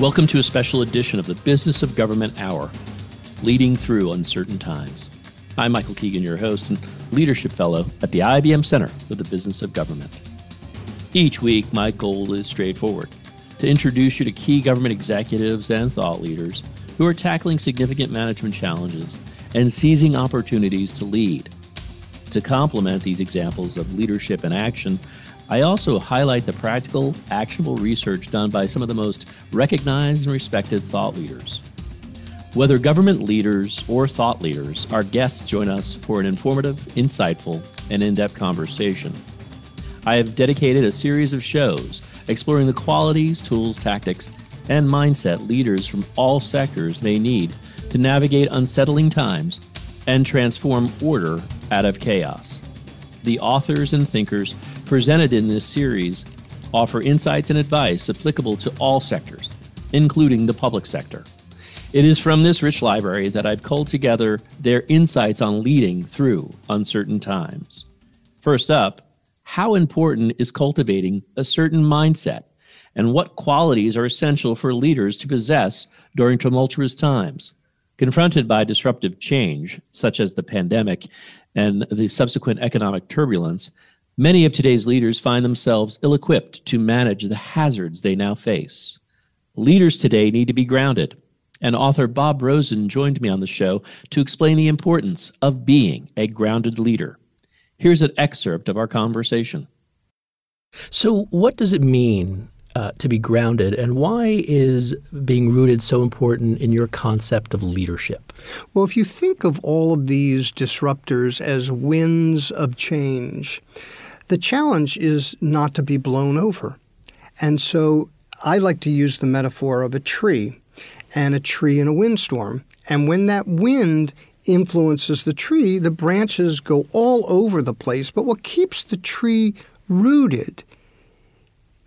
Welcome to a special edition of the Business of Government Hour, leading through uncertain times. I'm Michael Keegan, your host and leadership fellow at the IBM Center for the Business of Government. Each week, my goal is straightforward to introduce you to key government executives and thought leaders who are tackling significant management challenges and seizing opportunities to lead. To complement these examples of leadership in action, I also highlight the practical, actionable research done by some of the most recognized and respected thought leaders. Whether government leaders or thought leaders, our guests join us for an informative, insightful, and in depth conversation. I have dedicated a series of shows exploring the qualities, tools, tactics, and mindset leaders from all sectors may need to navigate unsettling times and transform order out of chaos. The authors and thinkers presented in this series offer insights and advice applicable to all sectors, including the public sector. It is from this rich library that I've culled together their insights on leading through uncertain times. First up, how important is cultivating a certain mindset, and what qualities are essential for leaders to possess during tumultuous times? Confronted by disruptive change, such as the pandemic and the subsequent economic turbulence, many of today's leaders find themselves ill equipped to manage the hazards they now face. Leaders today need to be grounded and author Bob Rosen joined me on the show to explain the importance of being a grounded leader. Here's an excerpt of our conversation. So, what does it mean uh, to be grounded, and why is being rooted so important in your concept of leadership? Well, if you think of all of these disruptors as winds of change, the challenge is not to be blown over. And so I like to use the metaphor of a tree and a tree in a windstorm. And when that wind influences the tree, the branches go all over the place. But what keeps the tree rooted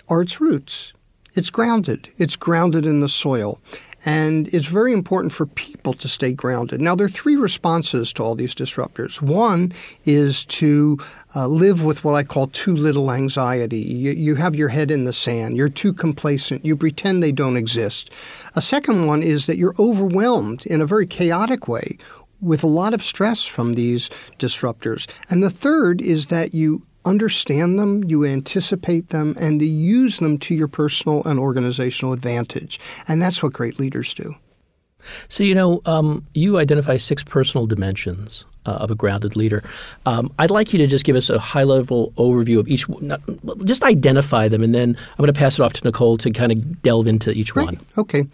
are its roots. It's grounded. It's grounded in the soil. And it's very important for people to stay grounded. Now, there are three responses to all these disruptors. One is to uh, live with what I call too little anxiety. You, you have your head in the sand. You're too complacent. You pretend they don't exist. A second one is that you're overwhelmed in a very chaotic way with a lot of stress from these disruptors. And the third is that you understand them, you anticipate them, and you use them to your personal and organizational advantage. And that's what great leaders do. So, you know, um, you identify six personal dimensions uh, of a grounded leader. Um, I'd like you to just give us a high level overview of each. Just identify them, and then I'm going to pass it off to Nicole to kind of delve into each one. Okay.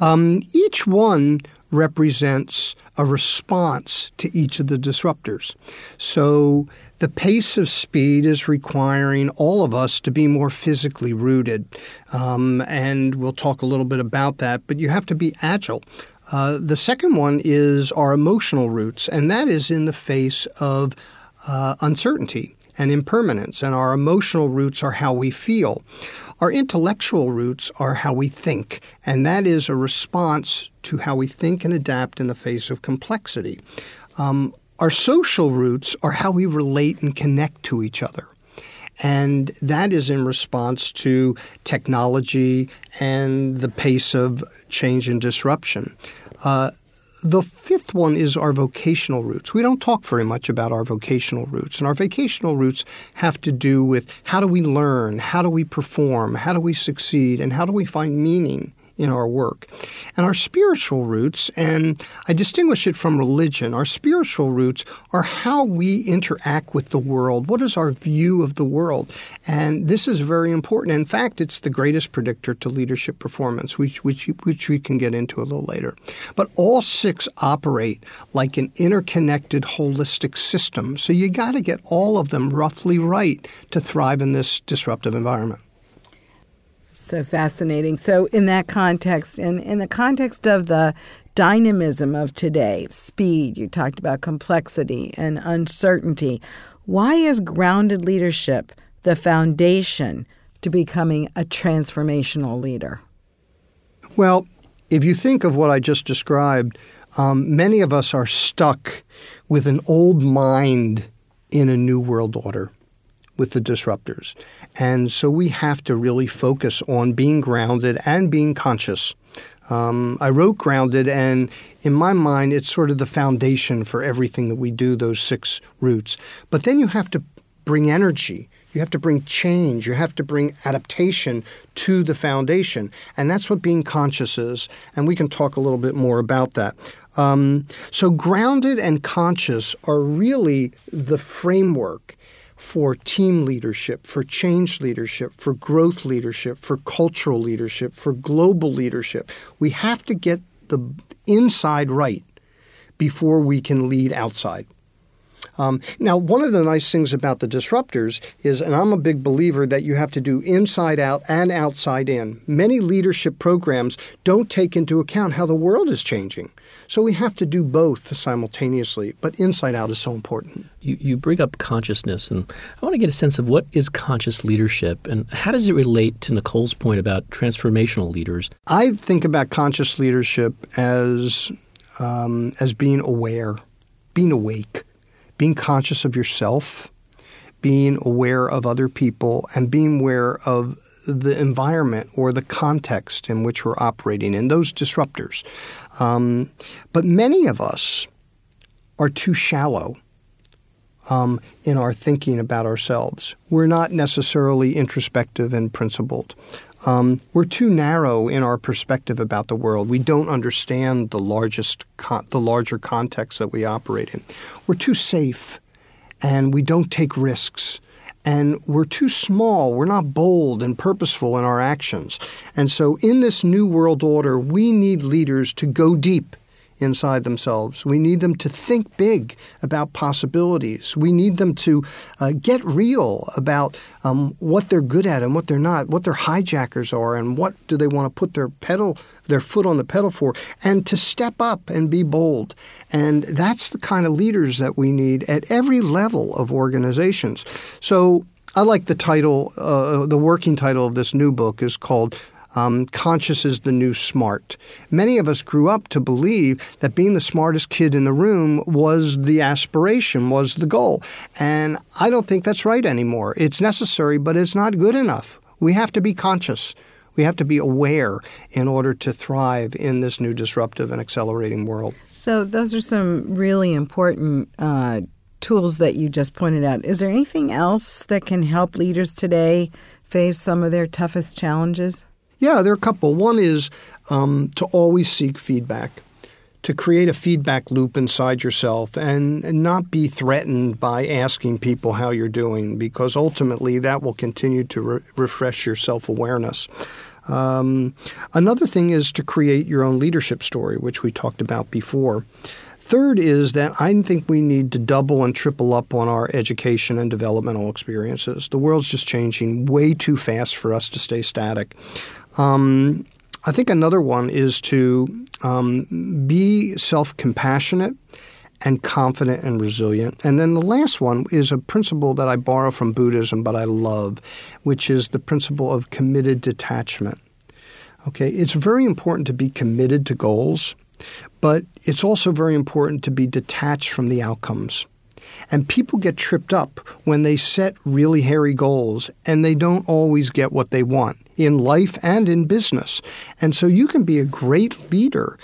Um, each one represents a response to each of the disruptors. So the pace of speed is requiring all of us to be more physically rooted. Um, and we'll talk a little bit about that, but you have to be agile. Uh, the second one is our emotional roots, and that is in the face of uh, uncertainty and impermanence. And our emotional roots are how we feel. Our intellectual roots are how we think, and that is a response to how we think and adapt in the face of complexity. Um, our social roots are how we relate and connect to each other. And that is in response to technology and the pace of change and disruption. Uh, the fifth one is our vocational roots. We don't talk very much about our vocational roots. And our vocational roots have to do with how do we learn, how do we perform, how do we succeed, and how do we find meaning in our work. And our spiritual roots, and I distinguish it from religion, our spiritual roots are how we interact with the world. What is our view of the world? And this is very important. In fact, it's the greatest predictor to leadership performance, which, which, which we can get into a little later. But all six operate like an interconnected, holistic system. So you got to get all of them roughly right to thrive in this disruptive environment. So fascinating. So, in that context, and in the context of the dynamism of today, speed, you talked about complexity and uncertainty. Why is grounded leadership the foundation to becoming a transformational leader? Well, if you think of what I just described, um, many of us are stuck with an old mind in a new world order with the disruptors. And so we have to really focus on being grounded and being conscious. Um, I wrote Grounded, and in my mind, it's sort of the foundation for everything that we do, those six roots. But then you have to bring energy. You have to bring change. You have to bring adaptation to the foundation. And that's what being conscious is. And we can talk a little bit more about that. Um, so, grounded and conscious are really the framework for team leadership, for change leadership, for growth leadership, for cultural leadership, for global leadership. We have to get the inside right before we can lead outside. Um, now, one of the nice things about the disruptors is, and I'm a big believer that you have to do inside out and outside in. Many leadership programs don't take into account how the world is changing. So we have to do both simultaneously, but inside out is so important. You, you bring up consciousness, and I want to get a sense of what is conscious leadership and how does it relate to Nicole's point about transformational leaders? I think about conscious leadership as um, as being aware, being awake being conscious of yourself, being aware of other people, and being aware of the environment or the context in which we're operating in, those disruptors. Um, but many of us are too shallow um, in our thinking about ourselves. We're not necessarily introspective and principled. Um, we're too narrow in our perspective about the world. We don't understand the largest, con- the larger context that we operate in. We're too safe, and we don't take risks. And we're too small. We're not bold and purposeful in our actions. And so, in this new world order, we need leaders to go deep inside themselves. We need them to think big about possibilities. We need them to uh, get real about um, what they're good at and what they're not, what their hijackers are, and what do they want to put their pedal, their foot on the pedal for, and to step up and be bold. And that's the kind of leaders that we need at every level of organizations. So I like the title, uh, the working title of this new book is called um, conscious is the new smart. Many of us grew up to believe that being the smartest kid in the room was the aspiration, was the goal. And I don't think that's right anymore. It's necessary, but it's not good enough. We have to be conscious. We have to be aware in order to thrive in this new disruptive and accelerating world. So, those are some really important uh, tools that you just pointed out. Is there anything else that can help leaders today face some of their toughest challenges? Yeah, there are a couple. One is um, to always seek feedback, to create a feedback loop inside yourself and, and not be threatened by asking people how you're doing, because ultimately that will continue to re- refresh your self awareness. Um, another thing is to create your own leadership story, which we talked about before. Third is that I think we need to double and triple up on our education and developmental experiences. The world's just changing way too fast for us to stay static. Um, I think another one is to um, be self compassionate and confident and resilient. And then the last one is a principle that I borrow from Buddhism, but I love, which is the principle of committed detachment. Okay, it's very important to be committed to goals, but it's also very important to be detached from the outcomes. And people get tripped up when they set really hairy goals and they don't always get what they want in life and in business. And so you can be a great leader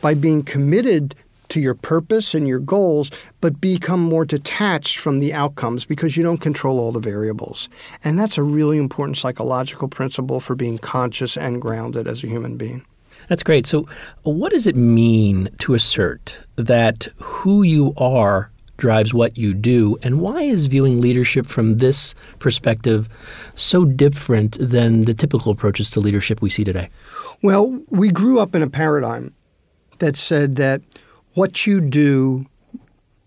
by being committed to your purpose and your goals, but become more detached from the outcomes because you don't control all the variables. And that's a really important psychological principle for being conscious and grounded as a human being. That's great. So, what does it mean to assert that who you are drives what you do, and why is viewing leadership from this perspective so different than the typical approaches to leadership we see today? Well, we grew up in a paradigm that said that what you do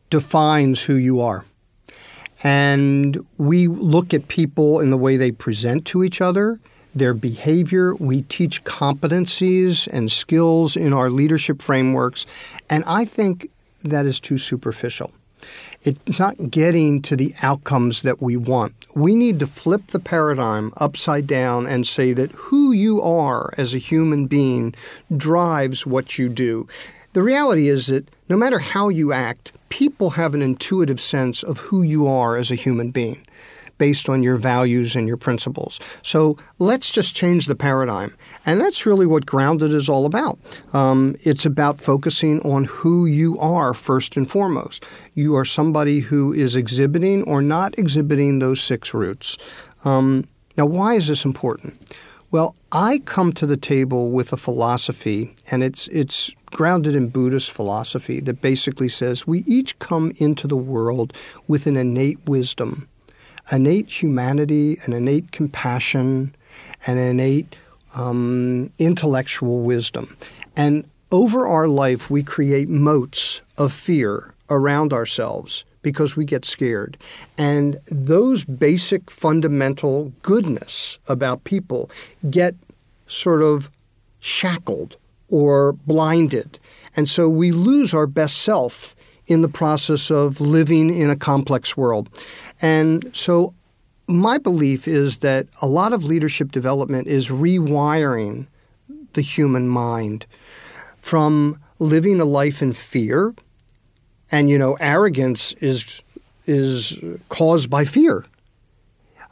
defines who you are. And we look at people in the way they present to each other their behavior. We teach competencies and skills in our leadership frameworks. And I think that is too superficial. It's not getting to the outcomes that we want. We need to flip the paradigm upside down and say that who you are as a human being drives what you do. The reality is that no matter how you act, people have an intuitive sense of who you are as a human being based on your values and your principles. So let's just change the paradigm. And that's really what Grounded is all about. Um, it's about focusing on who you are first and foremost. You are somebody who is exhibiting or not exhibiting those six roots. Um, now, why is this important? Well, I come to the table with a philosophy, and it's it's grounded in Buddhist philosophy that basically says we each come into the world with an innate wisdom innate humanity, an innate compassion, an innate um, intellectual wisdom. And over our life, we create moats of fear around ourselves because we get scared. And those basic fundamental goodness about people get sort of shackled or blinded. And so we lose our best self in the process of living in a complex world. And so my belief is that a lot of leadership development is rewiring the human mind from living a life in fear. And you know arrogance is is caused by fear.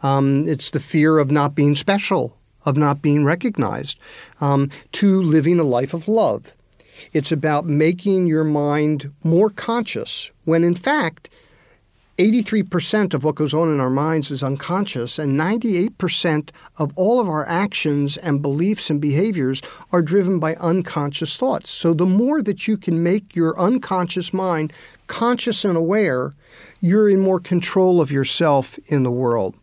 Um, it's the fear of not being special of not being recognized um, to living a life of love. It's about making your mind more conscious when in fact 83% of what goes on in our minds is unconscious, and 98% of all of our actions and beliefs and behaviors are driven by unconscious thoughts. So, the more that you can make your unconscious mind conscious and aware, you're in more control of yourself in the world.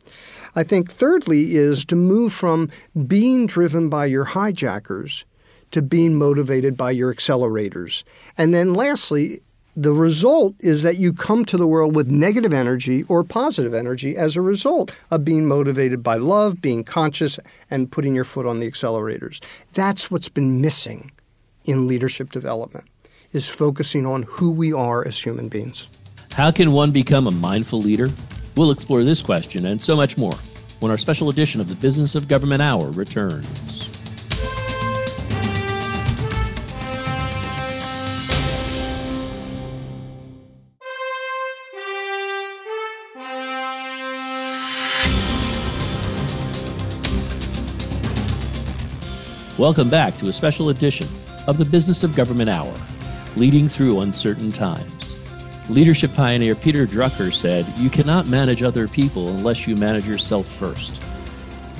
I think, thirdly, is to move from being driven by your hijackers to being motivated by your accelerators. And then lastly, the result is that you come to the world with negative energy or positive energy as a result of being motivated by love, being conscious, and putting your foot on the accelerators. That's what's been missing in leadership development is focusing on who we are as human beings. How can one become a mindful leader? We'll explore this question and so much more when our special edition of the Business of Government Hour returns. Welcome back to a special edition of the Business of Government Hour, leading through uncertain times. Leadership pioneer Peter Drucker said, You cannot manage other people unless you manage yourself first.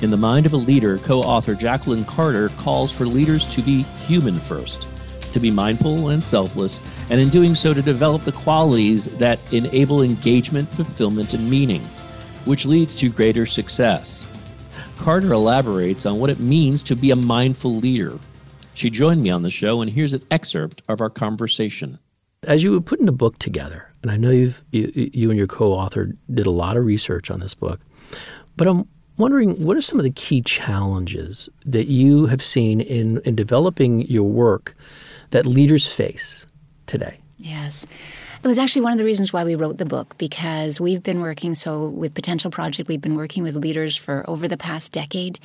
In the Mind of a Leader, co author Jacqueline Carter calls for leaders to be human first, to be mindful and selfless, and in doing so to develop the qualities that enable engagement, fulfillment, and meaning, which leads to greater success. Carter elaborates on what it means to be a mindful leader. She joined me on the show, and here's an excerpt of our conversation. As you were putting the book together, and I know you've, you, you and your co-author did a lot of research on this book, but I'm wondering what are some of the key challenges that you have seen in, in developing your work that leaders face today? Yes. It was actually one of the reasons why we wrote the book because we've been working so with Potential Project, we've been working with leaders for over the past decade.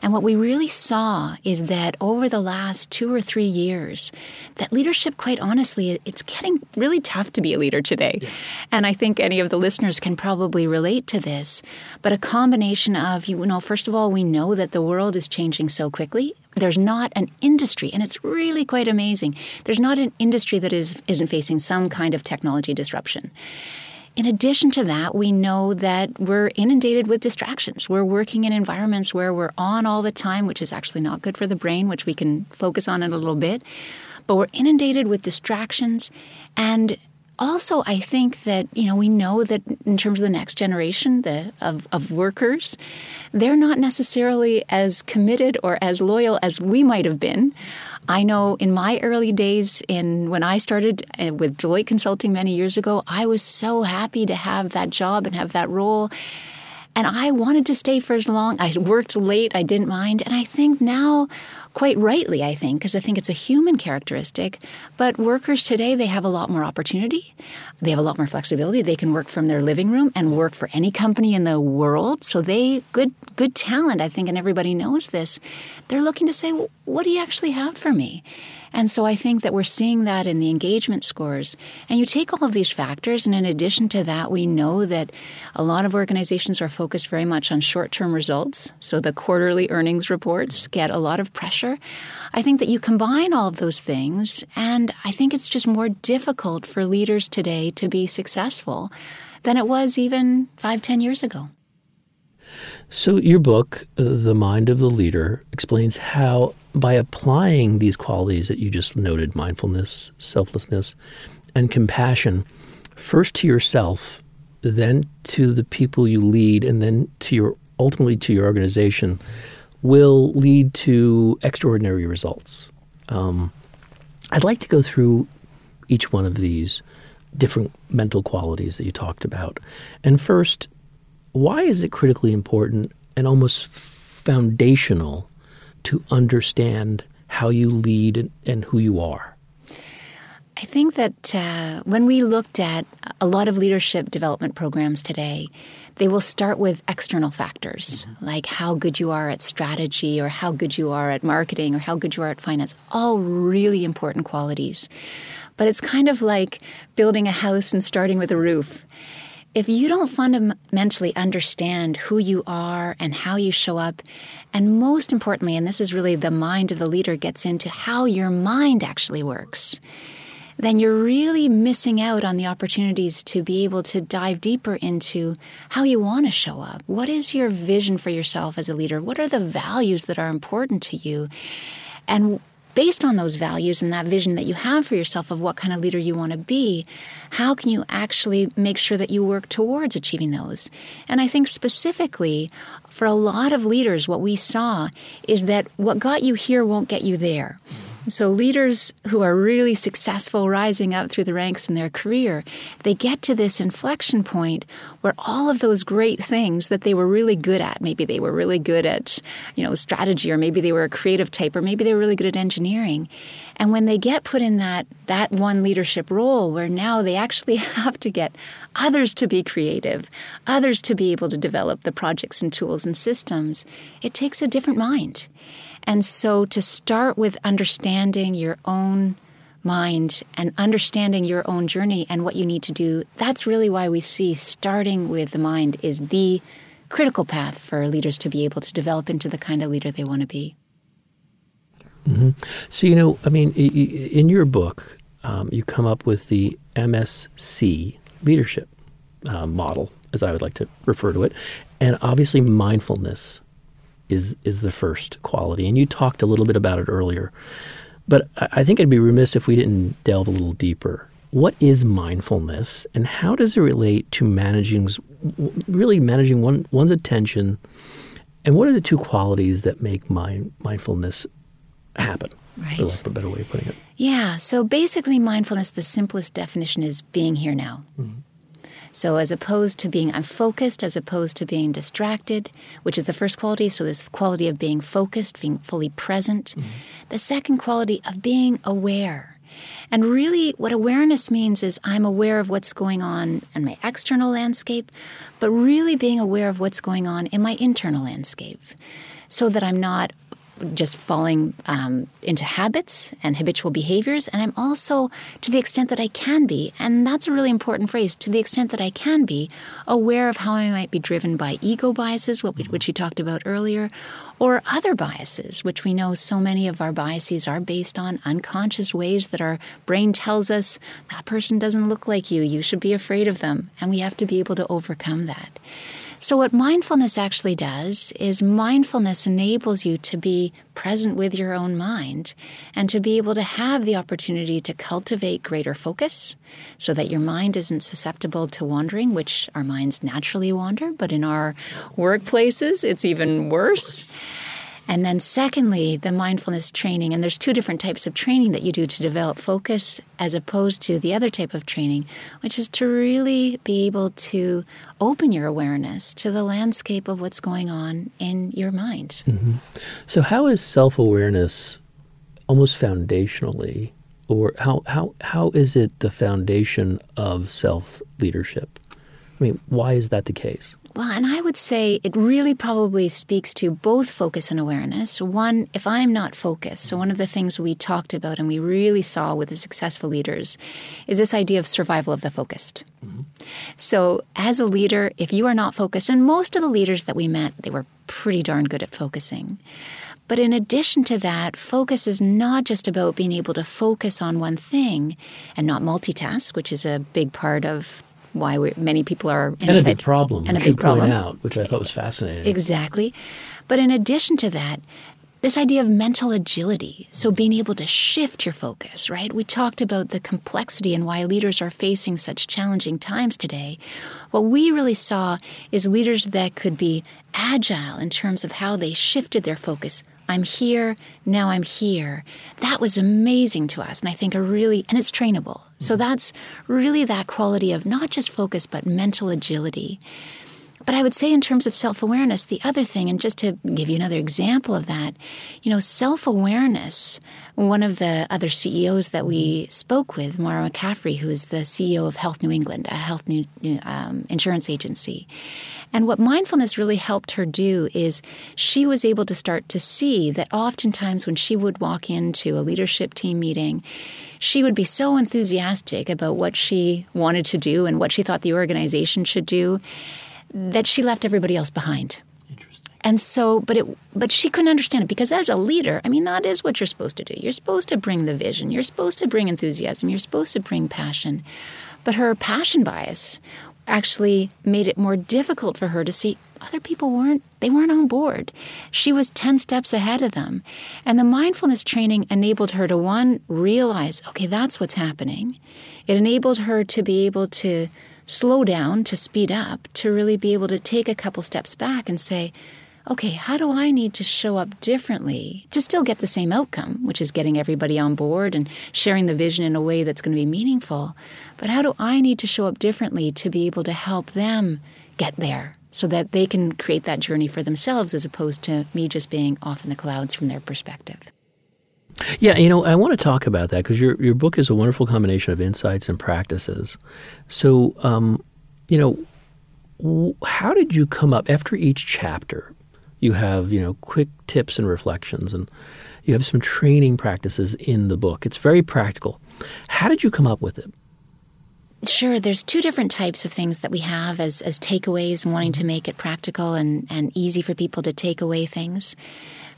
And what we really saw is that over the last two or three years, that leadership, quite honestly, it's getting really tough to be a leader today. Yeah. And I think any of the listeners can probably relate to this. But a combination of, you know, first of all, we know that the world is changing so quickly there's not an industry, and it's really quite amazing. There's not an industry that is, isn't facing some kind of technology disruption. In addition to that, we know that we're inundated with distractions. We're working in environments where we're on all the time, which is actually not good for the brain, which we can focus on in a little bit. But we're inundated with distractions, and also, I think that you know we know that in terms of the next generation the, of, of workers, they're not necessarily as committed or as loyal as we might have been. I know in my early days, in when I started uh, with Deloitte Consulting many years ago, I was so happy to have that job and have that role. And I wanted to stay for as long. I worked late, I didn't mind. And I think now, quite rightly, I think, because I think it's a human characteristic, but workers today, they have a lot more opportunity. They have a lot more flexibility. They can work from their living room and work for any company in the world. So they, good, good talent, I think, and everybody knows this. They're looking to say, well, what do you actually have for me? And so I think that we're seeing that in the engagement scores. And you take all of these factors, and in addition to that, we know that a lot of organizations are focused very much on short term results. So the quarterly earnings reports get a lot of pressure. I think that you combine all of those things, and I think it's just more difficult for leaders today to be successful than it was even five, ten years ago. So, your book, uh, The Mind of the Leader, explains how, by applying these qualities that you just noted mindfulness, selflessness, and compassion first to yourself, then to the people you lead, and then to your ultimately to your organization, will lead to extraordinary results. Um, I'd like to go through each one of these different mental qualities that you talked about. And first, why is it critically important and almost foundational to understand how you lead and, and who you are? I think that uh, when we looked at a lot of leadership development programs today, they will start with external factors mm-hmm. like how good you are at strategy or how good you are at marketing or how good you are at finance, all really important qualities. But it's kind of like building a house and starting with a roof if you don't fundamentally understand who you are and how you show up, and most importantly, and this is really the mind of the leader gets into how your mind actually works, then you're really missing out on the opportunities to be able to dive deeper into how you want to show up. What is your vision for yourself as a leader? What are the values that are important to you? And based on those values and that vision that you have for yourself of what kind of leader you want to be, how can you actually make sure that you work towards achieving those? And I think specifically for a lot of leaders, what we saw is that what got you here won't get you there. So, leaders who are really successful rising up through the ranks in their career, they get to this inflection point where all of those great things that they were really good at, maybe they were really good at, you know, strategy, or maybe they were a creative type, or maybe they were really good at engineering. And when they get put in that that one leadership role where now they actually have to get others to be creative, others to be able to develop the projects and tools and systems, it takes a different mind. And so to start with understanding your own mind and understanding your own journey and what you need to do, that's really why we see starting with the mind is the critical path for leaders to be able to develop into the kind of leader they want to be. Mm-hmm. So, you know, I mean, in your book, um, you come up with the MSC leadership uh, model, as I would like to refer to it, and obviously mindfulness is is the first quality. And you talked a little bit about it earlier, but I think I'd be remiss if we didn't delve a little deeper. What is mindfulness, and how does it relate to managing, really managing one, one's attention? And what are the two qualities that make mind, mindfulness happen? Right. For lack of a better way of putting it. Yeah. So basically, mindfulness, the simplest definition is being here now. Mm-hmm. So, as opposed to being unfocused, as opposed to being distracted, which is the first quality, so this quality of being focused, being fully present. Mm-hmm. The second quality of being aware. And really, what awareness means is I'm aware of what's going on in my external landscape, but really being aware of what's going on in my internal landscape so that I'm not just falling um, into habits and habitual behaviors. And I'm also, to the extent that I can be, and that's a really important phrase, to the extent that I can be, aware of how I might be driven by ego biases, which we talked about earlier, or other biases, which we know so many of our biases are based on unconscious ways that our brain tells us that person doesn't look like you, you should be afraid of them. And we have to be able to overcome that. So, what mindfulness actually does is mindfulness enables you to be present with your own mind and to be able to have the opportunity to cultivate greater focus so that your mind isn't susceptible to wandering, which our minds naturally wander, but in our workplaces, it's even worse. And then, secondly, the mindfulness training. And there's two different types of training that you do to develop focus, as opposed to the other type of training, which is to really be able to open your awareness to the landscape of what's going on in your mind. Mm-hmm. So, how is self awareness almost foundationally, or how, how, how is it the foundation of self leadership? I mean, why is that the case? Well, and I would say it really probably speaks to both focus and awareness. One, if I'm not focused, so one of the things we talked about and we really saw with the successful leaders is this idea of survival of the focused. Mm-hmm. So, as a leader, if you are not focused, and most of the leaders that we met, they were pretty darn good at focusing. But in addition to that, focus is not just about being able to focus on one thing and not multitask, which is a big part of why many people are in and a, big problem and a big problem out, which I thought was fascinating. Exactly, but in addition to that, this idea of mental agility, so being able to shift your focus, right? We talked about the complexity and why leaders are facing such challenging times today. What we really saw is leaders that could be agile in terms of how they shifted their focus I'm here, now I'm here. That was amazing to us. And I think a really, and it's trainable. So mm-hmm. that's really that quality of not just focus, but mental agility. But I would say, in terms of self awareness, the other thing, and just to give you another example of that, you know, self awareness. One of the other CEOs that we spoke with, Maura McCaffrey, who is the CEO of Health New England, a health new, um, insurance agency, and what mindfulness really helped her do is she was able to start to see that oftentimes when she would walk into a leadership team meeting, she would be so enthusiastic about what she wanted to do and what she thought the organization should do that she left everybody else behind. And so, but it, but she couldn't understand it because as a leader, I mean, that is what you're supposed to do. You're supposed to bring the vision. You're supposed to bring enthusiasm. You're supposed to bring passion. But her passion bias actually made it more difficult for her to see other people weren't they weren't on board she was 10 steps ahead of them and the mindfulness training enabled her to one realize okay that's what's happening it enabled her to be able to slow down to speed up to really be able to take a couple steps back and say okay, how do I need to show up differently to still get the same outcome, which is getting everybody on board and sharing the vision in a way that's going to be meaningful? But how do I need to show up differently to be able to help them get there so that they can create that journey for themselves as opposed to me just being off in the clouds from their perspective? Yeah, you know, I want to talk about that because your your book is a wonderful combination of insights and practices. So, um, you know, how did you come up after each chapter? You have, you know, quick tips and reflections, and you have some training practices in the book. It's very practical. How did you come up with it? Sure, there's two different types of things that we have as, as takeaways wanting to make it practical and, and easy for people to take away things.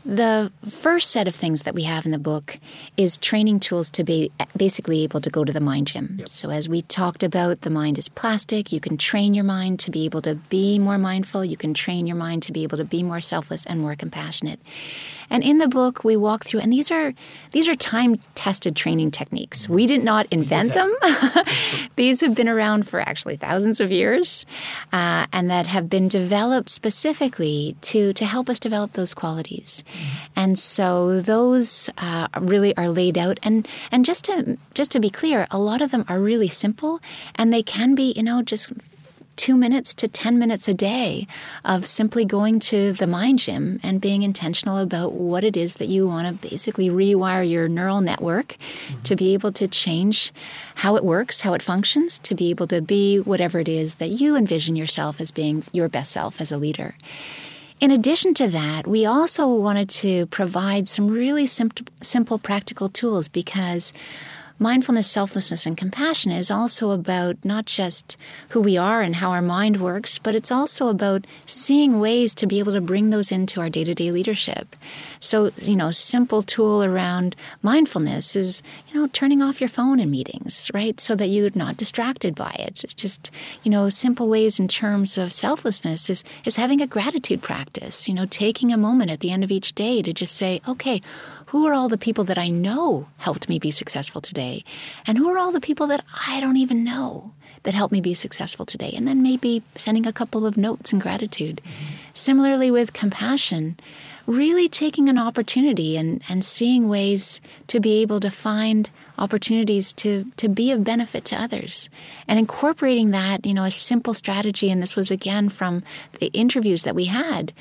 The first set of things that we have in the book is training tools to be basically able to go to the mind gym. Yep. So, as we talked about, the mind is plastic. You can train your mind to be able to be more mindful. You can train your mind to be able to be more selfless and more compassionate. And in the book, we walk through, and these are these are time tested training techniques. We did not invent them. these have been around for actually thousands of years, uh, and that have been developed specifically to to help us develop those qualities. And so those uh, really are laid out. And and just to just to be clear, a lot of them are really simple, and they can be you know just two minutes to 10 minutes a day of simply going to the mind gym and being intentional about what it is that you want to basically rewire your neural network mm-hmm. to be able to change how it works, how it functions, to be able to be whatever it is that you envision yourself as being your best self as a leader. In addition to that, we also wanted to provide some really simple, simple practical tools because mindfulness, selflessness, and compassion is also about not just who we are and how our mind works, but it's also about seeing ways to be able to bring those into our day to day leadership. So, you know, simple tool around mindfulness is, you know, turning off your phone in meetings, right? So that you're not distracted by it. Just, you know, simple ways in terms of selflessness is, is having a gratitude practice, you know, taking a moment at the end of each day to just say, okay, who are all the people that I know helped me be successful today? And who are all the people that I don't even know that helped me be successful today? And then maybe sending a couple of notes in gratitude. Mm-hmm. Similarly, with compassion, really taking an opportunity and, and seeing ways to be able to find opportunities to, to be of benefit to others and incorporating that, you know, a simple strategy. And this was again from the interviews that we had,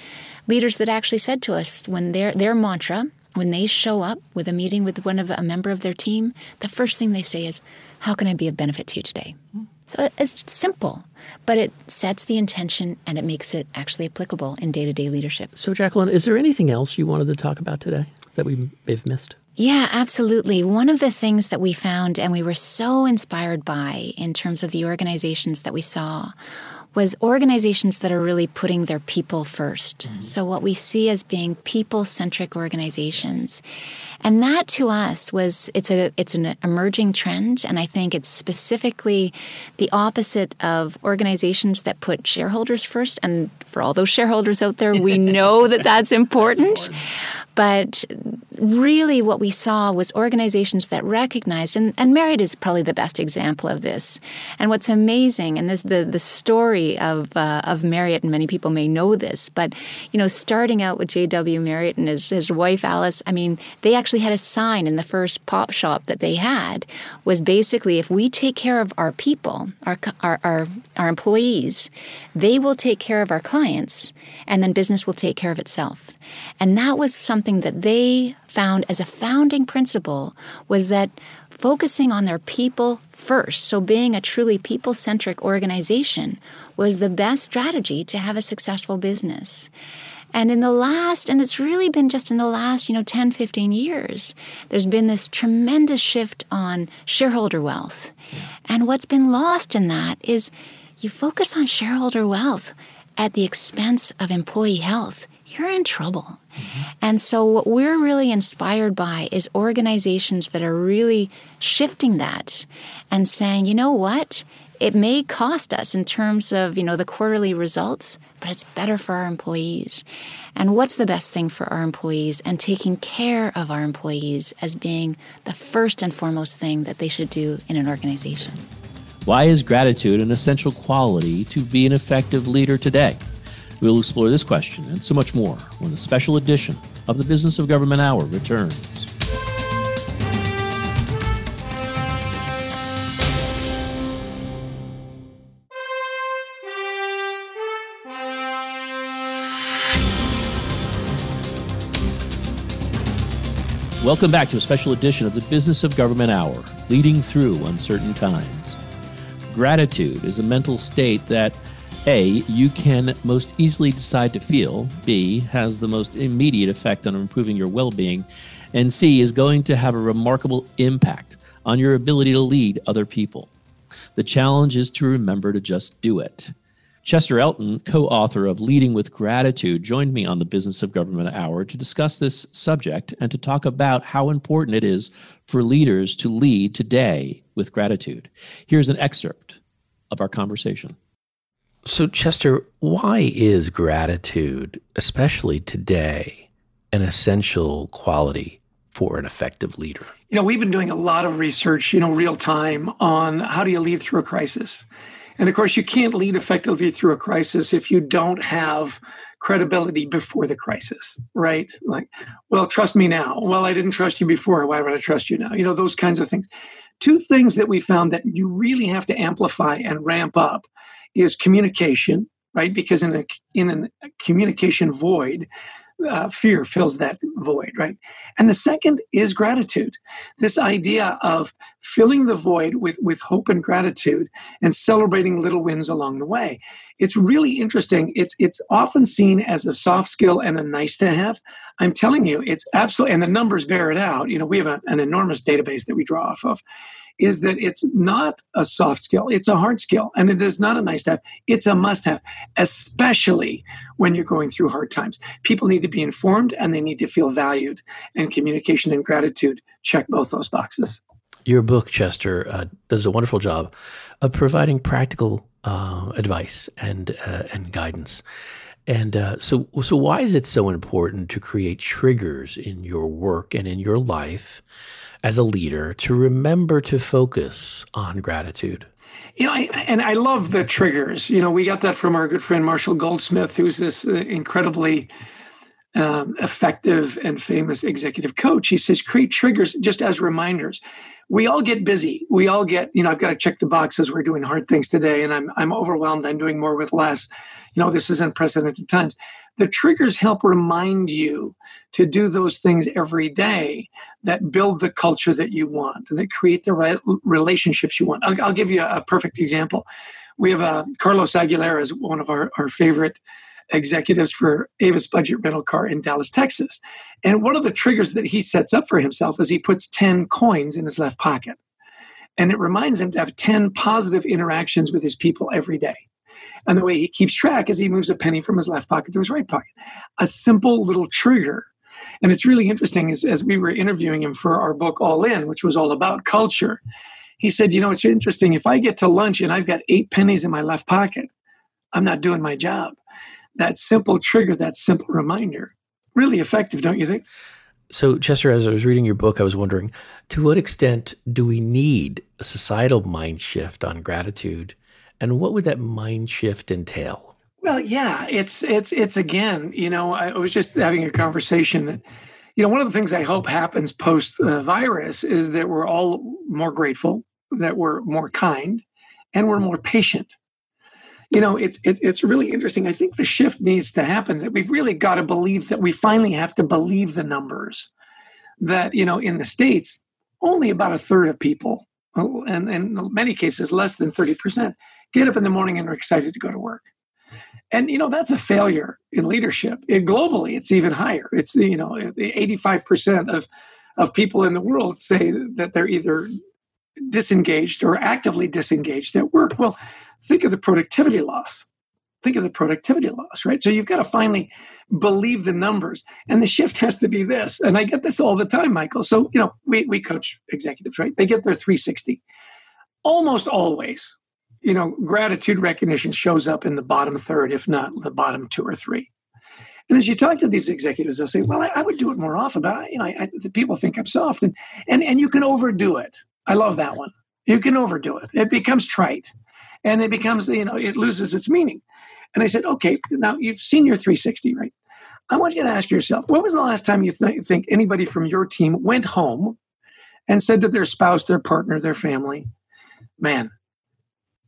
leaders that actually said to us when their, their mantra, when they show up with a meeting with one of a member of their team, the first thing they say is, How can I be of benefit to you today? Hmm. So it's simple, but it sets the intention and it makes it actually applicable in day to day leadership. So, Jacqueline, is there anything else you wanted to talk about today that we may have missed? Yeah, absolutely. One of the things that we found and we were so inspired by in terms of the organizations that we saw was organizations that are really putting their people 1st mm-hmm. So, what we see as being people centric organizations. And that to us was it's a it's an emerging trend and I think it's specifically the opposite of organizations that put shareholders first and for all those shareholders out there we know that that's important. that's important. But really, what we saw was organizations that recognized, and, and Marriott is probably the best example of this. And what's amazing, and this, the the story of uh, of Marriott, and many people may know this, but you know, starting out with J.W. Marriott and his, his wife Alice, I mean, they actually had a sign in the first pop shop that they had was basically, if we take care of our people, our our our, our employees, they will take care of our clients, and then business will take care of itself. And that was something that they found as a founding principle was that focusing on their people first, so being a truly people centric organization, was the best strategy to have a successful business. And in the last, and it's really been just in the last, you know, 10, 15 years, there's been this tremendous shift on shareholder wealth. And what's been lost in that is you focus on shareholder wealth at the expense of employee health you're in trouble. Mm-hmm. And so, what we're really inspired by is organizations that are really shifting that and saying, you know what? It may cost us in terms of, you know, the quarterly results, but it's better for our employees. And what's the best thing for our employees? And taking care of our employees as being the first and foremost thing that they should do in an organization. Why is gratitude an essential quality to be an effective leader today? We'll explore this question and so much more when the special edition of the Business of Government Hour returns. Welcome back to a special edition of the Business of Government Hour, leading through uncertain times. Gratitude is a mental state that a, you can most easily decide to feel. B, has the most immediate effect on improving your well being. And C, is going to have a remarkable impact on your ability to lead other people. The challenge is to remember to just do it. Chester Elton, co author of Leading with Gratitude, joined me on the Business of Government Hour to discuss this subject and to talk about how important it is for leaders to lead today with gratitude. Here's an excerpt of our conversation. So, Chester, why is gratitude, especially today, an essential quality for an effective leader? You know, we've been doing a lot of research, you know, real time on how do you lead through a crisis. And of course, you can't lead effectively through a crisis if you don't have credibility before the crisis, right? Like, well, trust me now. Well, I didn't trust you before. Why would I trust you now? You know, those kinds of things. Two things that we found that you really have to amplify and ramp up is communication, right? Because in a in a communication void, uh, fear fills that void, right? And the second is gratitude. This idea of filling the void with, with hope and gratitude and celebrating little wins along the way. It's really interesting. It's it's often seen as a soft skill and a nice to have. I'm telling you, it's absolutely, and the numbers bear it out. You know, we have a, an enormous database that we draw off of is that it's not a soft skill, it's a hard skill, and it is not a nice to have, it's a must have, especially when you're going through hard times. People need to be informed and they need to feel valued, and communication and gratitude check both those boxes. Your book, Chester, uh, does a wonderful job of providing practical uh, advice and uh, and guidance. And uh, so, so why is it so important to create triggers in your work and in your life as a leader to remember to focus on gratitude? You know, I, and I love the triggers. You know, we got that from our good friend Marshall Goldsmith, who's this uh, incredibly um, effective and famous executive coach. He says, create triggers just as reminders. We all get busy. We all get, you know, I've got to check the boxes. We're doing hard things today, and I'm I'm overwhelmed. I'm doing more with less. You know, this is unprecedented times. The triggers help remind you to do those things every day that build the culture that you want and that create the right relationships you want. I'll, I'll give you a, perfect example. We have uh, Carlos Aguilera is one of our, our favorite executives for Avis Budget Rental Car in Dallas, Texas. And one of the triggers that he sets up for himself is he puts 10 coins in his left pocket. And it reminds him to have 10 positive interactions with his people every day. And the way he keeps track is he moves a penny from his left pocket to his right pocket. A simple little trigger. And it's really interesting as, as we were interviewing him for our book All In, which was all about culture. He said, You know, it's interesting. If I get to lunch and I've got eight pennies in my left pocket, I'm not doing my job that simple trigger, that simple reminder, really effective, don't you think? So, Chester, as I was reading your book, I was wondering to what extent do we need a societal mind shift on gratitude? And what would that mind shift entail? Well, yeah, it's it's it's again, you know, I was just having a conversation that, you know, one of the things I hope happens post uh, virus is that we're all more grateful, that we're more kind, and we're more patient. You know it's it, it's really interesting. I think the shift needs to happen that we've really got to believe that we finally have to believe the numbers. That you know in the states only about a third of people and, and in many cases less than 30% get up in the morning and are excited to go to work. And you know that's a failure in leadership. It, globally it's even higher. It's you know 85% of of people in the world say that they're either disengaged or actively disengaged at work. Well think of the productivity loss. Think of the productivity loss, right? So you've got to finally believe the numbers. And the shift has to be this. And I get this all the time, Michael. So, you know, we, we coach executives, right? They get their 360. Almost always, you know, gratitude recognition shows up in the bottom third, if not the bottom two or three. And as you talk to these executives, they'll say, "Well, I, I would do it more often, but I, you know, I, the people think I'm soft, and and and you can overdo it." I love that one. You can overdo it; it becomes trite and it becomes you know it loses its meaning and i said okay now you've seen your 360 right? I want you to ask yourself when was the last time you th- think anybody from your team went home and said to their spouse their partner their family man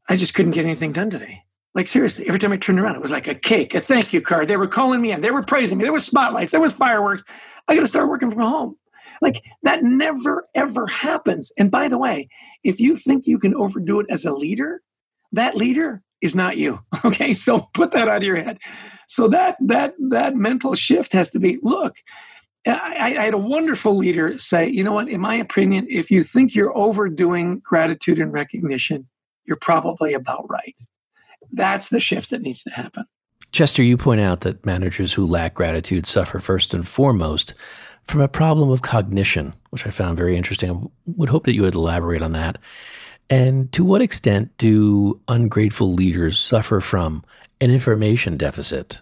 i just couldn't get anything done today like seriously every time i turned around it was like a cake a thank you card. They were calling me in. They were praising me. There was spotlights. There was fireworks. I got to start working from home. Like that never ever happens. And by the way if you think you can overdo it as a leader that leader is not you. Okay, so put that out of your head. So that that that mental shift has to be look. I, I, had a wonderful leader say, you know what, in my opinion, if you think you're overdoing gratitude and recognition, you're probably about right. That's the shift that needs to happen. Chester, you point out that managers who lack gratitude suffer first and foremost from a problem of cognition, which I found very interesting. I would hope that you would elaborate on that. And to what extent do ungrateful leaders suffer from an information deficit?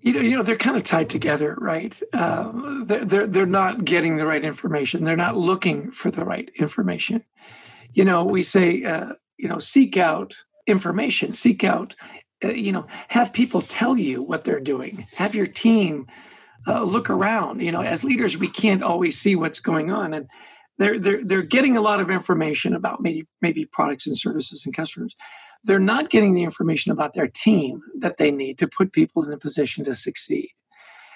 You know, you know, they're kind of tied together, right? Uh, they're, they're they're not getting the right information. They're not looking for the right information. You know, we say, uh, you know, seek out information. Seek out, uh, you know, have people tell you what they're doing. Have your team uh, look around. You know, as leaders, we can't always see what's going on, and they're, they're, they're getting a lot of information about maybe, maybe products and services and customers. They're not getting the information about their team that they need to put people in a position to succeed.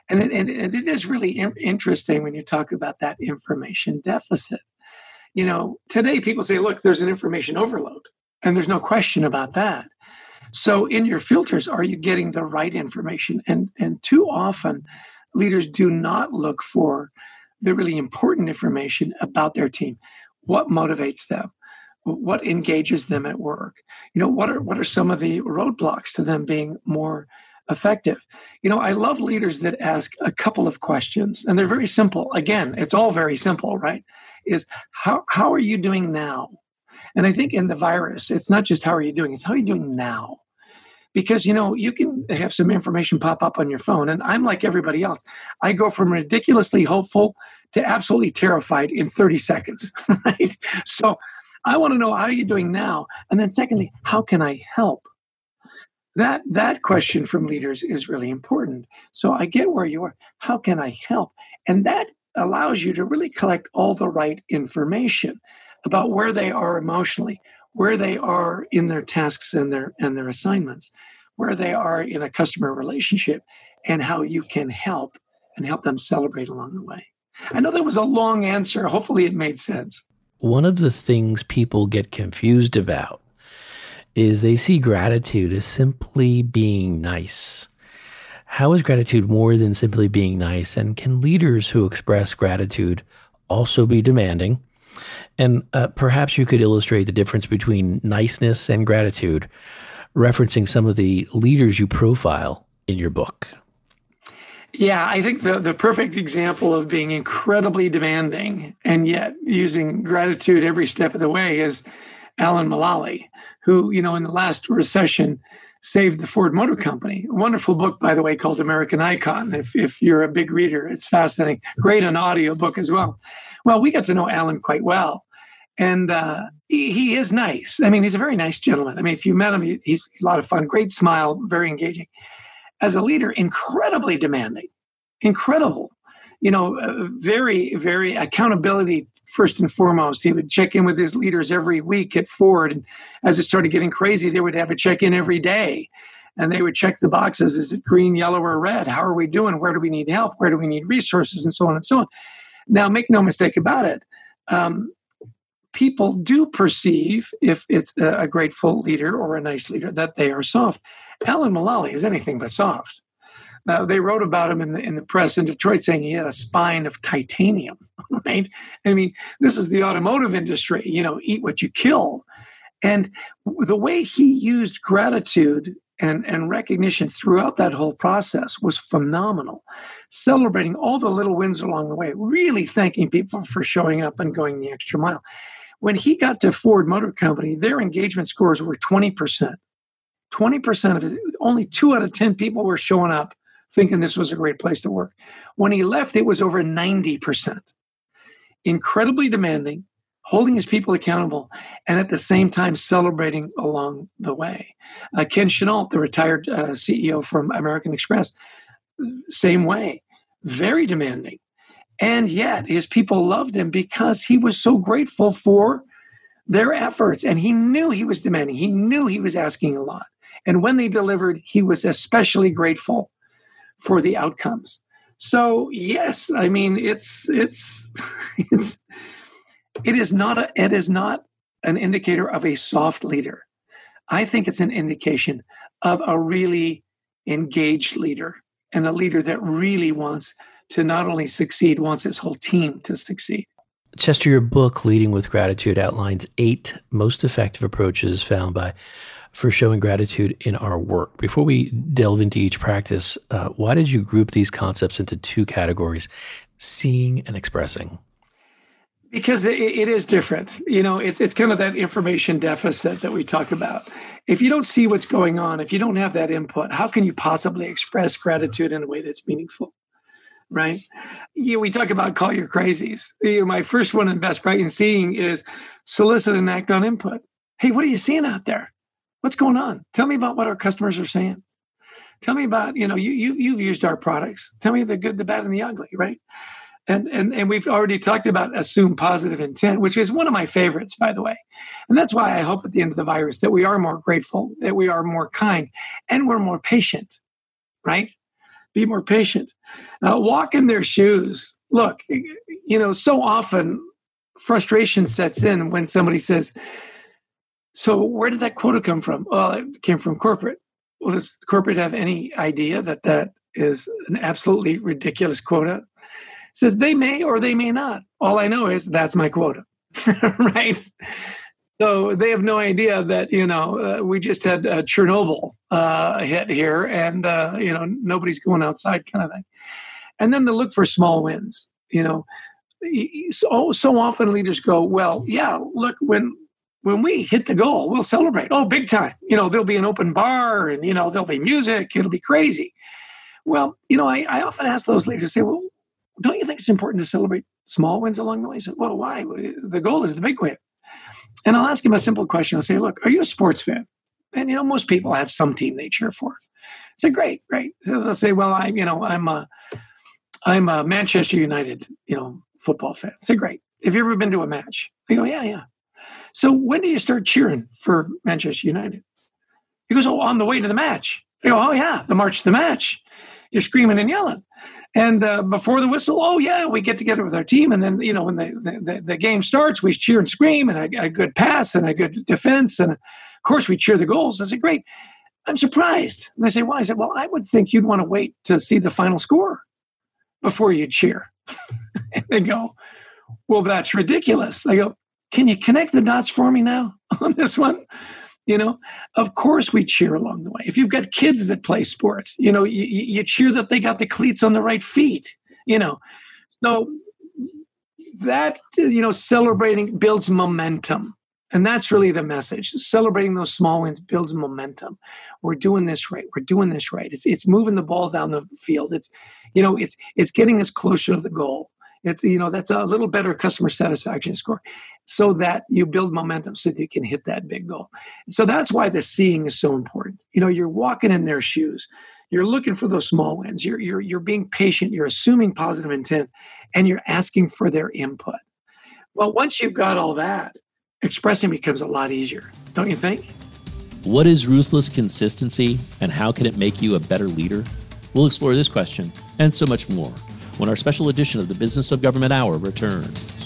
And it, and it is really interesting when you talk about that information deficit. You know, today people say, look, there's an information overload, and there's no question about that. So, in your filters, are you getting the right information? And and too often, leaders do not look for the really important information about their team. What motivates them? What engages them at work? You know, what are what are some of the roadblocks to them being more effective? You know, I love leaders that ask a couple of questions, and they're very simple. Again, it's all very simple, right? Is how how are you doing now? And I think in the virus, it's not just how are you doing, it's how are you doing now? Because you know you can have some information pop up on your phone and i'm like everybody else i go from ridiculously hopeful to absolutely terrified in 30 seconds right so i want to know how are you doing now and then secondly how can i help that that question from leaders is really important. So I get where you are. How can I help? And that allows you to really collect all the right information about where they are emotionally, where they are in their tasks and their and their assignments, where they are in a customer relationship, and how you can help and help them celebrate along the way. I know that was a long answer. Hopefully, it made sense. One of the things people get confused about is they see gratitude as simply being nice. How is gratitude more than simply being nice? And can leaders who express gratitude also be demanding? And uh, perhaps you could illustrate the difference between niceness and gratitude, referencing some of the leaders you profile in your book. Yeah, I think the, the perfect example of being incredibly demanding and yet using gratitude every step of the way is Alan Mulally, who, you know, in the last recession saved the Ford Motor Company. A wonderful book, by the way, called American Icon. If, if you're a big reader, it's fascinating. Great on audio book as well. Well, we got to know Alan quite well. And uh, he, he, is nice. I mean, he's a very nice gentleman. I mean, if you met him, he's, he's a lot of fun, great smile, very engaging. As a leader, incredibly demanding, incredible. You know, uh, very, very accountability first and foremost. He would check in with his leaders every week at Ford. And as it started getting crazy, they would have a check in every day. And they would check the boxes is it green, yellow, or red? How are we doing? Where do we need help? Where do we need resources? And so on and so on. Now, make no mistake about it. Um, people do perceive, if it's a, grateful leader or a nice leader, that they are soft. Alan Mulally is anything but soft. Now, they wrote about him in the, in the press in Detroit saying he had a spine of titanium, right? I mean, this is the automotive industry, you know, eat what you kill. And the way he used gratitude and, and recognition throughout that whole process was phenomenal. Celebrating all the little wins along the way, really thanking people for showing up and going the extra mile. When he got to Ford Motor Company, their engagement scores were 20%. 20% of it, only two out of 10 people were showing up thinking this was a great place to work. When he left, it was over 90%. Incredibly demanding, holding his people accountable, and at the same time celebrating along the way. Uh, Ken Chenault, the retired uh, CEO from American Express, same way, very demanding. And yet his people loved him because he was so grateful for their efforts. And he knew he was demanding, he knew he was asking a lot. And when they delivered, he was especially grateful for the outcomes. So yes, I mean it's it's it's it is not a, it is not an indicator of a soft leader. I think it's an indication of a really engaged leader and a leader that really wants to not only succeed, wants his whole team to succeed. Chester, your book, Leading with Gratitude, outlines eight most effective approaches found by for showing gratitude in our work. Before we delve into each practice, uh, why did you group these concepts into two categories, seeing and expressing? Because it, it is different. You know, it's it's kind of that information deficit that we talk about. If you don't see what's going on, if you don't have that input, how can you possibly express gratitude in a way that's meaningful? Right? Yeah, we talk about call your crazies. You know, my first one in best practice in seeing is solicit and act on input. Hey, what are you seeing out there? What's going on? Tell me about what our customers are saying. Tell me about, you know, you, you've, you've used our products. Tell me the good, the bad, and the ugly, right? And, and, and we've already talked about assume positive intent, which is one of my favorites, by the way. And that's why I hope at the end of the virus that we are more grateful, that we are more kind, and we're more patient, right? Be more patient. Uh, walk in their shoes. Look, you know, so often frustration sets in when somebody says, so where did that quota come from? Well, it came from corporate. Well, does corporate have any idea that that is an absolutely ridiculous quota? Says they may or they may not. All I know is that's my quota, right? So they have no idea that you know uh, we just had uh, Chernobyl uh, hit here, and uh, you know nobody's going outside, kind of thing. And then they look for small wins. You know, so so often leaders go, well, yeah, look when when we hit the goal, we'll celebrate. Oh, big time. You know, there'll be an open bar and, you know, there'll be music. It'll be crazy. Well, you know, I, I often ask those leaders, say, well, don't you think it's important to celebrate small wins along the way? Say, well, why? The goal is the big win. And I'll ask him a simple question. I'll say, look, are you a sports fan? And you know, most people have some team they cheer for. I said, great, great. So they'll say, well, I'm, you know, I'm a, I'm a Manchester United, you know, football fan. I say, great. Have you ever been to a match? I go, yeah, yeah. So when do you start cheering for Manchester United? He goes, oh, on the way to the match. I go, oh yeah, the march to the match. You're screaming and yelling. And uh, before the whistle, oh yeah, we get together with our team, and then you know when the the, the game starts, we cheer and scream, and a, a, good pass and a good defense, and of course we cheer the goals. I say, great. I'm surprised. And they say, why? I said, well, I would think you'd want to wait to see the final score before you cheer. and they go, well, that's ridiculous. I go, can you connect the dots for me now on this one? You know, of course we cheer along the way. If you've got kids that play sports, you know, you, you cheer that they got the cleats on the right feet. You know, so that you know, celebrating builds momentum. And that's really the message. Celebrating those small wins builds momentum. We're doing this right. We're doing this right. It's it's moving the ball down the field. It's you know, it's it's getting us closer to the goal. It's you know that's a little better customer satisfaction score, so that you build momentum so that you can hit that big goal. So that's why the seeing is so important. You know, you're walking in their shoes. You're looking for those small wins. You're you're you're being patient. You're assuming positive intent, and you're asking for their input. Well, once you've got all that, expressing becomes a lot easier, don't you think? What is ruthless consistency, and how can it make you a better leader? We'll explore this question and so much more when our special edition of the Business of Government Hour returns.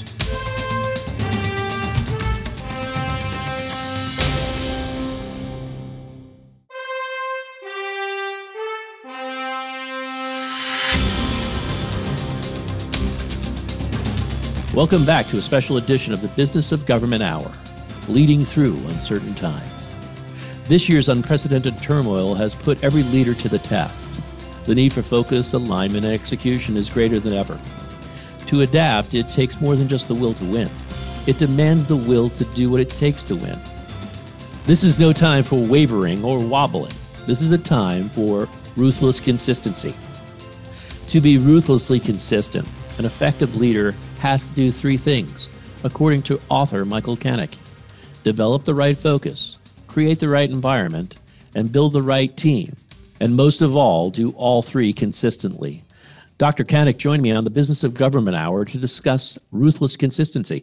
Welcome back to a special edition of the Business of Government Hour, leading through uncertain times. This year's unprecedented turmoil has put every leader to the test the need for focus, alignment, and execution is greater than ever. To adapt, it takes more than just the will to win. It demands the will to do what it takes to win. This is no time for wavering or wobbling. This is a time for ruthless consistency. To be ruthlessly consistent, an effective leader has to do three things, according to author Michael Canic develop the right focus, create the right environment, and build the right team and most of all, do all three consistently. Dr. Canic joined me on the Business of Government Hour to discuss ruthless consistency.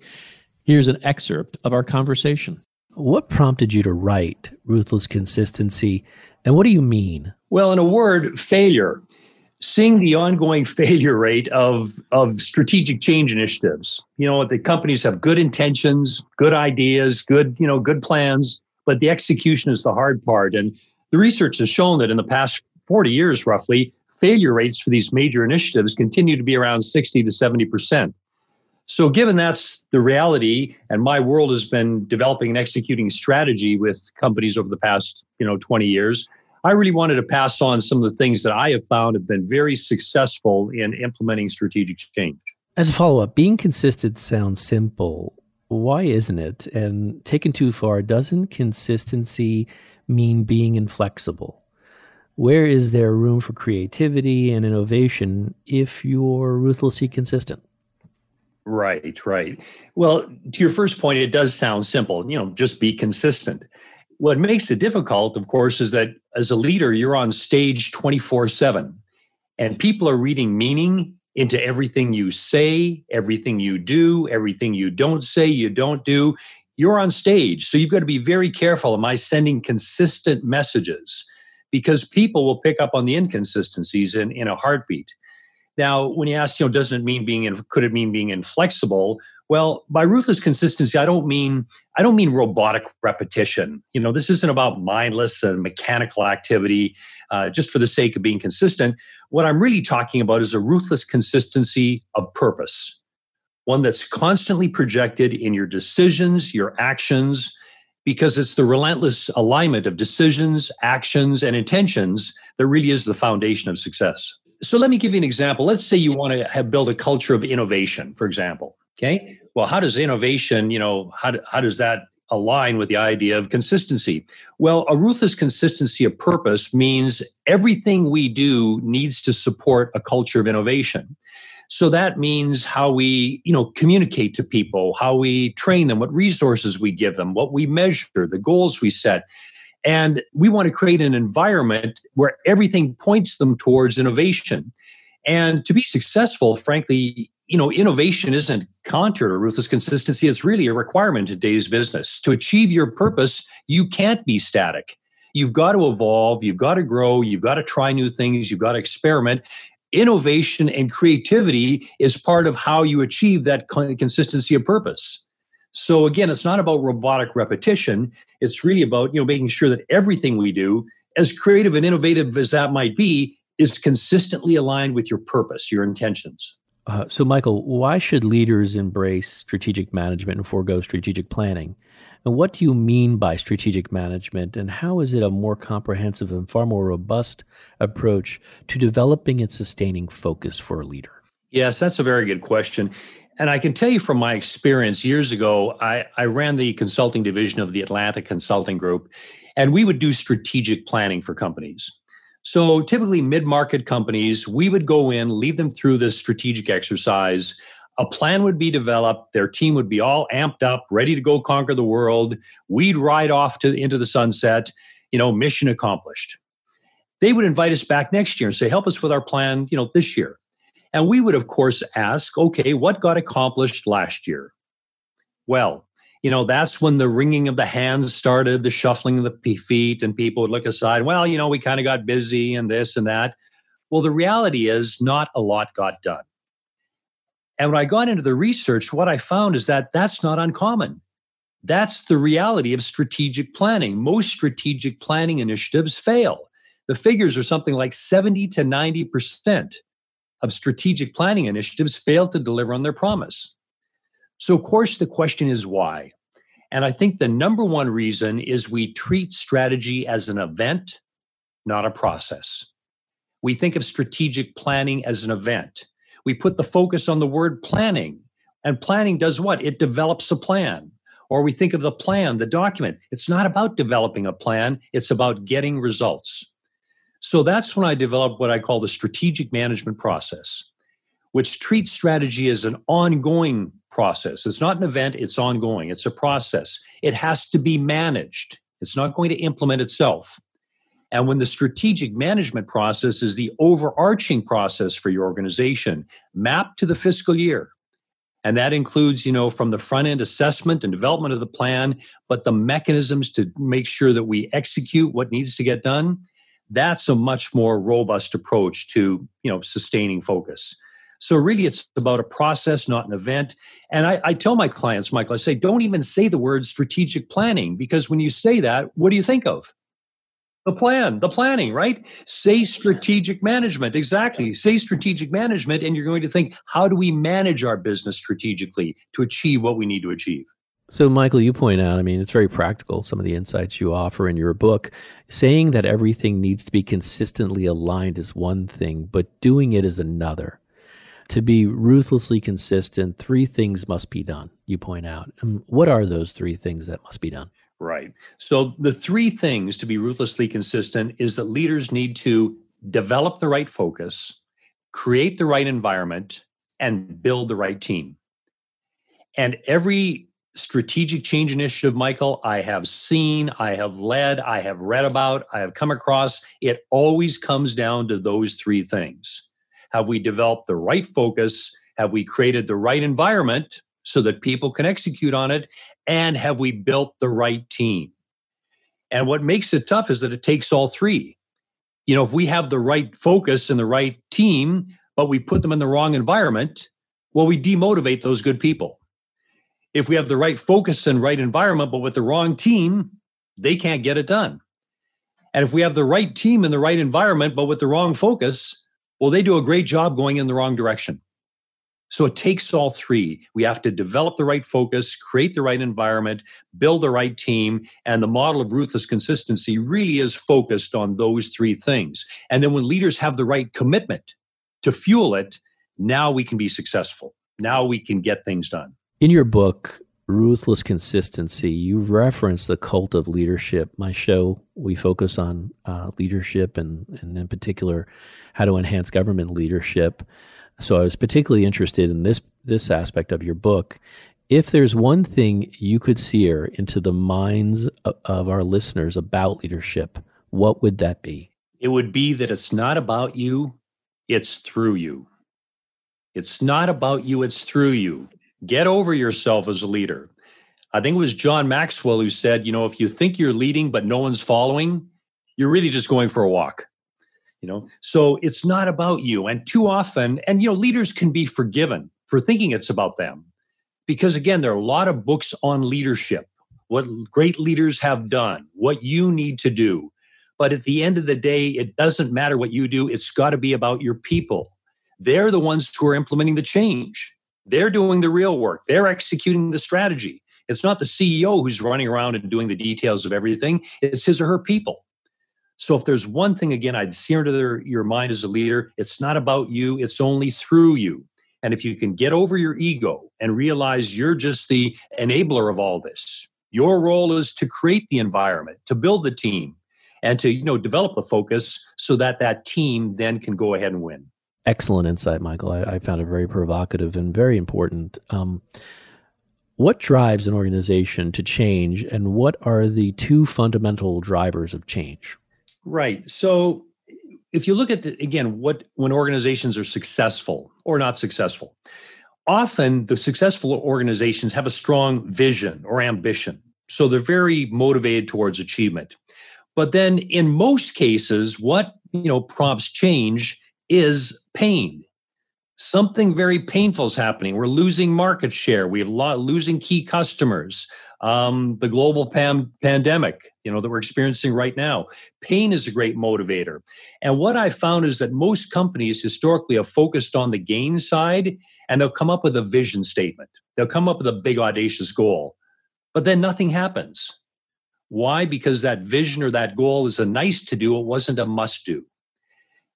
Here's an excerpt of our conversation. What prompted you to write Ruthless Consistency, and what do you mean? Well, in a word, failure. Seeing the ongoing failure rate of, of strategic change initiatives. You know, the companies have good intentions, good ideas, good, you know, good plans, but the execution is the hard part. And the research has shown that in the past 40 years, roughly, failure rates for these major initiatives continue to be around 60 to 70%. So, given that's the reality, and my world has been developing and executing strategy with companies over the past, you know, 20 years, I really wanted to pass on some of the things that I have found have been very successful in implementing strategic change. As a follow up, being consistent sounds simple. Why isn't it? And taken too far, doesn't consistency mean being inflexible? Where is there room for creativity and innovation if you're ruthlessly consistent? Right, right. Well, to your first point, it does sound simple. You know, just be consistent. What makes it difficult, of course, is that as a leader, you're on stage 24 7, and people are reading meaning into everything you say, everything you do, everything you don't say, you don't do you're on stage. So you've got to be very careful. Am I sending consistent messages? Because people will pick up on the inconsistencies in, in a heartbeat. Now, when you ask, you know, doesn't it mean being, could it mean being inflexible? Well, by ruthless consistency, I don't mean, I don't mean robotic repetition. You know, this isn't about mindless and mechanical activity uh, just for the sake of being consistent. What I'm really talking about is a ruthless consistency of purpose one that's constantly projected in your decisions, your actions, because it's the relentless alignment of decisions, actions, and intentions that really is the foundation of success. So let me give you an example. Let's say you want to have build a culture of innovation, for example. Okay. Well, how does innovation, you know, how, how does that align with the idea of consistency? Well, a ruthless consistency of purpose means everything we do needs to support a culture of innovation. So that means how we, you know, communicate to people, how we train them, what resources we give them, what we measure, the goals we set. And we want to create an environment where everything points them towards innovation. And to be successful, frankly, you know, innovation isn't counter to ruthless consistency. It's really a requirement in today's business. To achieve your purpose, you can't be static. You've got to evolve, you've got to grow, you've got to try new things, you've got to experiment. Innovation and creativity is part of how you achieve that consistency of purpose. So again, it's not about robotic repetition. It's really about, you know, making sure that everything we do, as creative and innovative as that might be, is consistently aligned with your purpose, your intentions. Uh, so, Michael, why should leaders embrace strategic management and forego strategic planning? And what do you mean by strategic management? And how is it a more comprehensive and far more robust approach to developing and sustaining focus for a leader? Yes, that's a very good question. And I can tell you from my experience years ago, I, I ran the consulting division of the Atlantic Consulting Group, and we would do strategic planning for companies. So typically, mid market companies, we would go in, lead them through this strategic exercise. A plan would be developed. Their team would be all amped up, ready to go conquer the world. We'd ride off to into the sunset. You know, mission accomplished. They would invite us back next year and say, "Help us with our plan." You know, this year. And we would, of course, ask, "Okay, what got accomplished last year?" Well, you know, that's when the wringing of the hands started, the shuffling of the feet, and people would look aside. Well, you know, we kind of got busy and this and that. Well, the reality is not a lot got done. And when I got into the research, what I found is that that's not uncommon. That's the reality of strategic planning. Most strategic planning initiatives fail. The figures are something like 70 to 90% of strategic planning initiatives fail to deliver on their promise. So, of course, the question is why? And I think the number one reason is we treat strategy as an event, not a process. We think of strategic planning as an event. We put the focus on the word planning. And planning does what? It develops a plan. Or we think of the plan, the document. It's not about developing a plan, it's about getting results. So that's when I developed what I call the strategic management process which treats strategy as an ongoing process. It's not an event, it's ongoing, it's a process. It has to be managed, it's not going to implement itself. And when the strategic management process is the overarching process for your organization, mapped to the fiscal year, and that includes you know from the front end assessment and development of the plan but the mechanisms to make sure that we execute what needs to get done that's a much more robust approach to you know sustaining focus so really, it's about a process, not an event. And I, I, tell my clients, Michael, I say, don't even say the word strategic planning because when you say that, what do you think of? The plan, the planning, right? Say strategic management. Exactly. Say strategic management, and you're going to think, how do we manage our business strategically to achieve what we need to achieve? So, Michael, you point out, I mean, it's very practical, some of the insights you offer in your book. Saying that everything needs to be consistently aligned is one thing, but doing it is another to be ruthlessly consistent, three things must be done, you point out. And what are those three things that must be done? Right. So, the three things to be ruthlessly consistent is that leaders need to develop the right focus, create the right environment, and build the right team. And every strategic change initiative, Michael, I have seen, I have led, I have read about, I have come across, it always comes down to those three things have we developed the right focus? Have we created the right environment so that people can execute on it? And have we built the right team? And what makes it tough is that it takes all three. You know, if we have the right focus and the right team, but we put them in the wrong environment, well, we demotivate those good people. If we have the right focus and right environment, but with the wrong team, they can't get it done. And if we have the right team in the right environment, but with the wrong focus, well, they do a great job going in the wrong direction. So it takes all three. We have to develop the right focus, create the right environment, build the right team. And the model of ruthless consistency really is focused on those three things. And then when leaders have the right commitment to fuel it, now we can be successful. Now we can get things done. In your book, Ruthless Consistency, you reference the cult of leadership. My show, we focus on uh, leadership and, and, in particular, how to enhance government leadership. So I was particularly interested in this this aspect of your book. if there's one thing you could sear into the minds of, of our listeners about leadership, what would that be? It would be that it's not about you, it's through you. It's not about you, it's through you. Get over yourself as a leader. I think it was John Maxwell who said, you know, if you think you're leading but no one's following, you're really just going for a walk. You know, so it's not about you. And too often, and you know, leaders can be forgiven for thinking it's about them. Because again, there are a lot of books on leadership, what great leaders have done, what you need to do. But at the end of the day, it doesn't matter what you do, it's got to be about your people. They're the ones who are implementing the change. They're doing the real work. They're executing the strategy. It's not the CEO who's running around and doing the details of everything. It's his or her people. So if there's one thing again I'd sear into their, your mind as a leader, it's not about you, it's only through you. And if you can get over your ego and realize you're just the enabler of all this, your role is to create the environment, to build the team, and to you know develop the focus so that that team then can go ahead and win. Excellent insight, Michael. I, I found it very provocative and very important. Um, what drives an organization to change, and what are the two fundamental drivers of change? Right. So, if you look at the, again what when organizations are successful or not successful, often the successful organizations have a strong vision or ambition, so they're very motivated towards achievement. But then, in most cases, what you know prompts change is pain something very painful is happening. We're losing market share. We have lo- losing key customers. Um, the global pam- pandemic, you know, that we're experiencing right now. Pain is a great motivator. And what I found is that most companies historically have focused on the gain side, and they'll come up with a vision statement. They'll come up with a big audacious goal, but then nothing happens. Why? Because that vision or that goal is a nice to do. It wasn't a must do.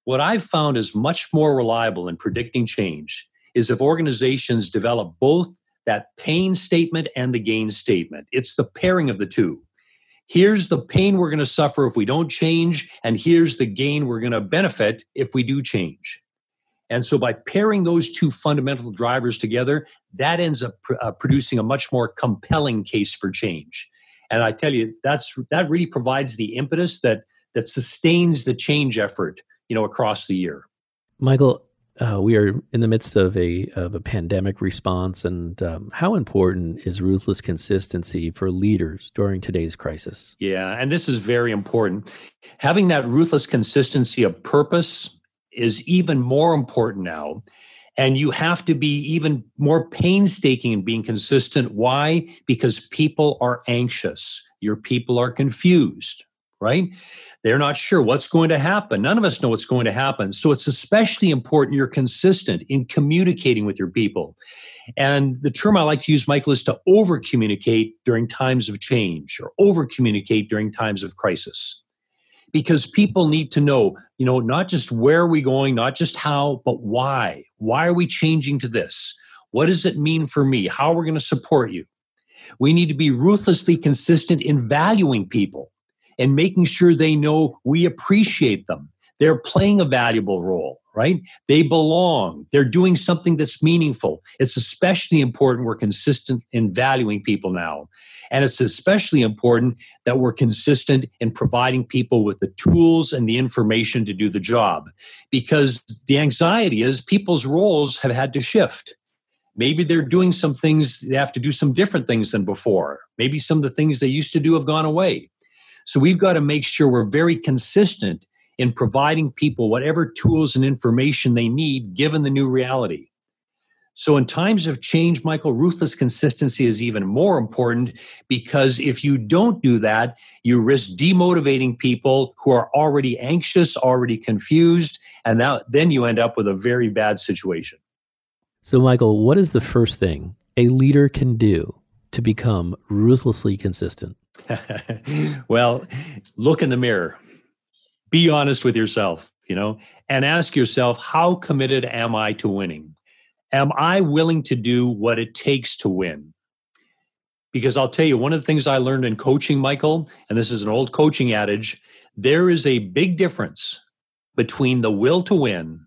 What I've found is much more reliable in predicting change is if organizations develop both that pain statement and the gain statement. It's the pairing of the two. Here's the pain we're going to suffer if we don't change, and here's the gain we're going to benefit if we do change. And so, by pairing those two fundamental drivers together, that ends up pr- uh, producing a much more compelling case for change. And I tell you, that's that really provides the impetus that that sustains the change effort you know across the year. Michael, uh, we are in the midst of a of a pandemic response, and um, how important is ruthless consistency for leaders during today's crisis? Yeah, and this is very important. Having that ruthless consistency of purpose is even more important now. And you have to be even more painstaking in being consistent. Why? Because people are anxious. Your people are confused, right? They're not sure what's going to happen. None of us know what's going to happen. So it's especially important you're consistent in communicating with your people. And the term I like to use, Michael, is to over communicate during times of change or over communicate during times of crisis. Because people need to know, you know, not just where are we going, not just how, but why. Why are we changing to this? What does it mean for me? How are we going to support you? We need to be ruthlessly consistent in valuing people and making sure they know we appreciate them. They're playing a valuable role, right? They belong. They're doing something that's meaningful. It's especially important we're consistent in valuing people now. And it's especially important that we're consistent in providing people with the tools and the information to do the job. Because the anxiety is people's roles have had to shift. Maybe they're doing some things, they have to do some different things than before. Maybe some of the things they used to do have gone away. So we've got to make sure we're very consistent in providing people whatever tools and information they need given the new reality. So, in times of change, Michael, ruthless consistency is even more important because if you don't do that, you risk demotivating people who are already anxious, already confused, and now, then you end up with a very bad situation. So, Michael, what is the first thing a leader can do to become ruthlessly consistent? well, look in the mirror. Be honest with yourself, you know, and ask yourself, how committed am I to winning? Am I willing to do what it takes to win? Because I'll tell you, one of the things I learned in coaching, Michael, and this is an old coaching adage, there is a big difference between the will to win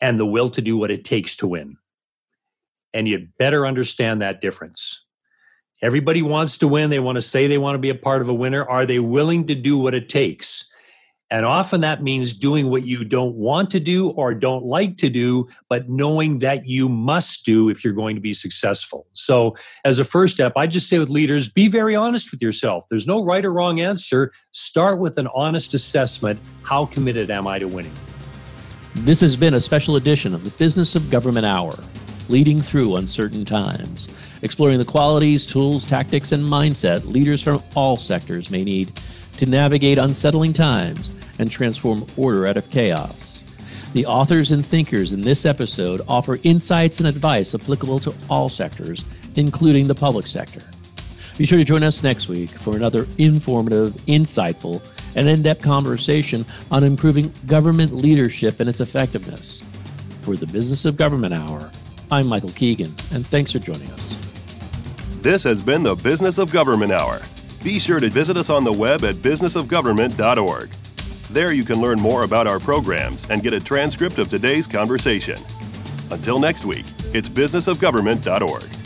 and the will to do what it takes to win. and you'd better understand that difference. Everybody wants to win. They want to say they want to be a part of a winner. Are they willing to do what it takes? And often that means doing what you don't want to do or don't like to do, but knowing that you must do if you're going to be successful. So, as a first step, I just say with leaders be very honest with yourself. There's no right or wrong answer. Start with an honest assessment how committed am I to winning? This has been a special edition of the Business of Government Hour, leading through uncertain times, exploring the qualities, tools, tactics, and mindset leaders from all sectors may need to navigate unsettling times and transform order out of chaos. The authors and thinkers in this episode offer insights and advice applicable to all sectors, including the public sector. Be sure to join us next week for another informative, insightful, and in depth conversation on improving government leadership and its effectiveness. For the Business of Government Hour, I'm Michael Keegan, and thanks for joining us. This has been the Business of Government Hour. Be sure to visit us on the web at businessofgovernment.org. There you can learn more about our programs and get a transcript of today's conversation. Until next week, it's businessofgovernment.org.